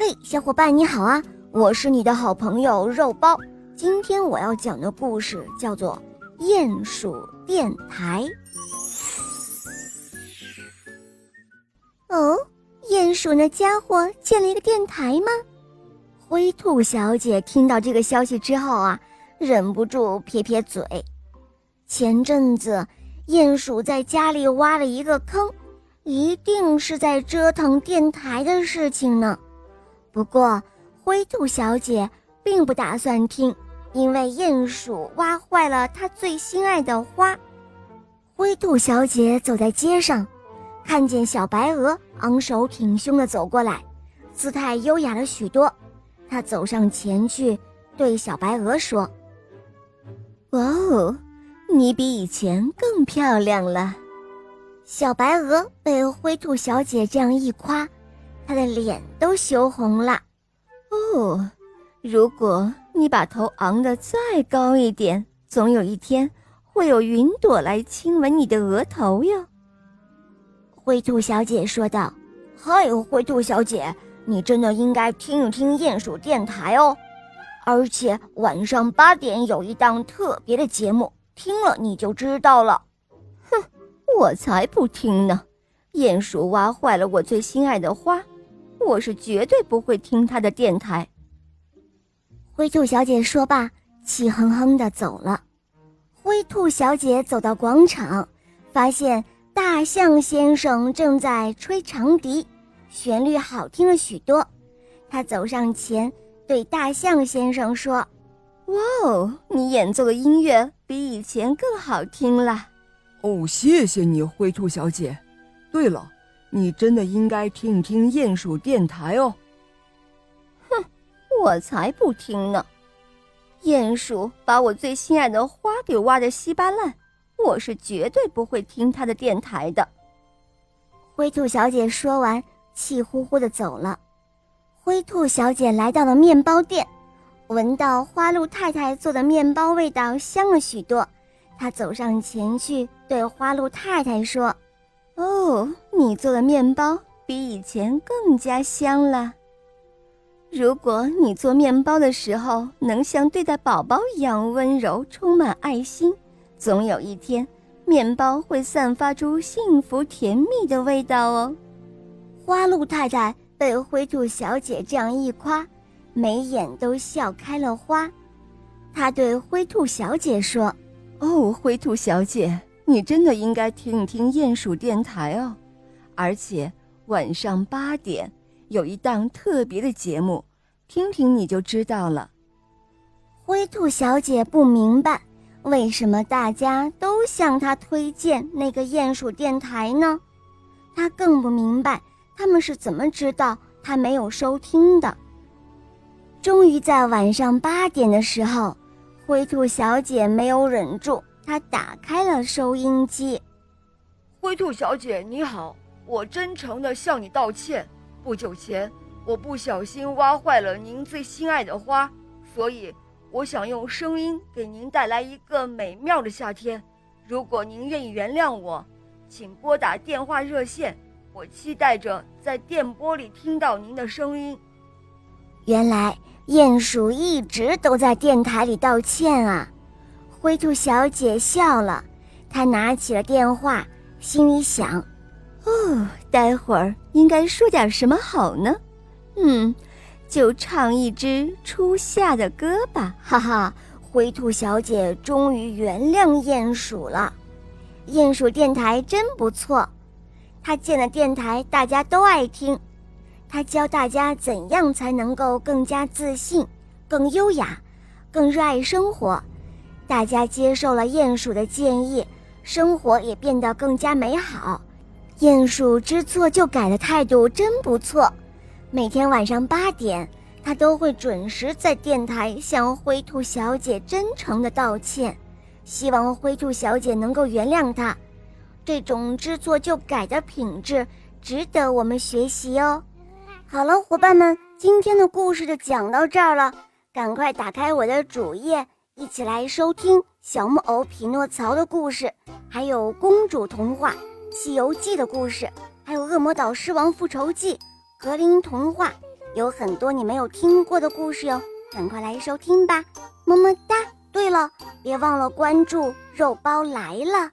嘿，小伙伴你好啊！我是你的好朋友肉包。今天我要讲的故事叫做《鼹鼠电台》。哦，鼹鼠那家伙建了一个电台吗？灰兔小姐听到这个消息之后啊，忍不住撇撇嘴。前阵子，鼹鼠在家里挖了一个坑，一定是在折腾电台的事情呢。不过，灰兔小姐并不打算听，因为鼹鼠挖坏了她最心爱的花。灰兔小姐走在街上，看见小白鹅昂首挺胸地走过来，姿态优雅了许多。她走上前去，对小白鹅说：“哇哦，你比以前更漂亮了。”小白鹅被灰兔小姐这样一夸。他的脸都羞红了。哦，如果你把头昂得再高一点，总有一天会有云朵来亲吻你的额头哟。灰兔小姐说道：“嗨，灰兔小姐，你真的应该听一听鼹鼠电台哦，而且晚上八点有一档特别的节目，听了你就知道了。”哼，我才不听呢！鼹鼠挖坏了我最心爱的花。我是绝对不会听他的电台。灰兔小姐说罢，气哼哼的走了。灰兔小姐走到广场，发现大象先生正在吹长笛，旋律好听了许多。她走上前，对大象先生说：“哇哦，你演奏的音乐比以前更好听了。”哦，谢谢你，灰兔小姐。对了。你真的应该听一听鼹鼠电台哦。哼，我才不听呢！鼹鼠把我最心爱的花给挖得稀巴烂，我是绝对不会听他的电台的。灰兔小姐说完，气呼呼的走了。灰兔小姐来到了面包店，闻到花鹿太太做的面包味道香了许多，她走上前去对花鹿太太说。哦，你做的面包比以前更加香了。如果你做面包的时候能像对待宝宝一样温柔、充满爱心，总有一天，面包会散发出幸福甜蜜的味道哦。花鹿太太被灰兔小姐这样一夸，眉眼都笑开了花。她对灰兔小姐说：“哦，灰兔小姐。”你真的应该听一听鼹鼠电台哦，而且晚上八点有一档特别的节目，听听你就知道了。灰兔小姐不明白为什么大家都向她推荐那个鼹鼠电台呢？她更不明白他们是怎么知道她没有收听的。终于在晚上八点的时候，灰兔小姐没有忍住。他打开了收音机。灰兔小姐你好，我真诚地向你道歉。不久前，我不小心挖坏了您最心爱的花，所以我想用声音给您带来一个美妙的夏天。如果您愿意原谅我，请拨打电话热线，我期待着在电波里听到您的声音。原来鼹鼠一直都在电台里道歉啊。灰兔小姐笑了，她拿起了电话，心里想：“哦，待会儿应该说点什么好呢？嗯，就唱一支初夏的歌吧。”哈哈，灰兔小姐终于原谅鼹鼠了。鼹鼠电台真不错，他建的电台大家都爱听，他教大家怎样才能够更加自信、更优雅、更热爱生活。大家接受了鼹鼠的建议，生活也变得更加美好。鼹鼠知错就改的态度真不错。每天晚上八点，他都会准时在电台向灰兔小姐真诚的道歉，希望灰兔小姐能够原谅他。这种知错就改的品质值得我们学习哦。好了，伙伴们，今天的故事就讲到这儿了，赶快打开我的主页。一起来收听小木偶匹诺曹的故事，还有公主童话《西游记》的故事，还有恶魔岛狮王复仇记、格林童话，有很多你没有听过的故事哟，赶快来收听吧，么么哒！对了，别忘了关注肉包来了。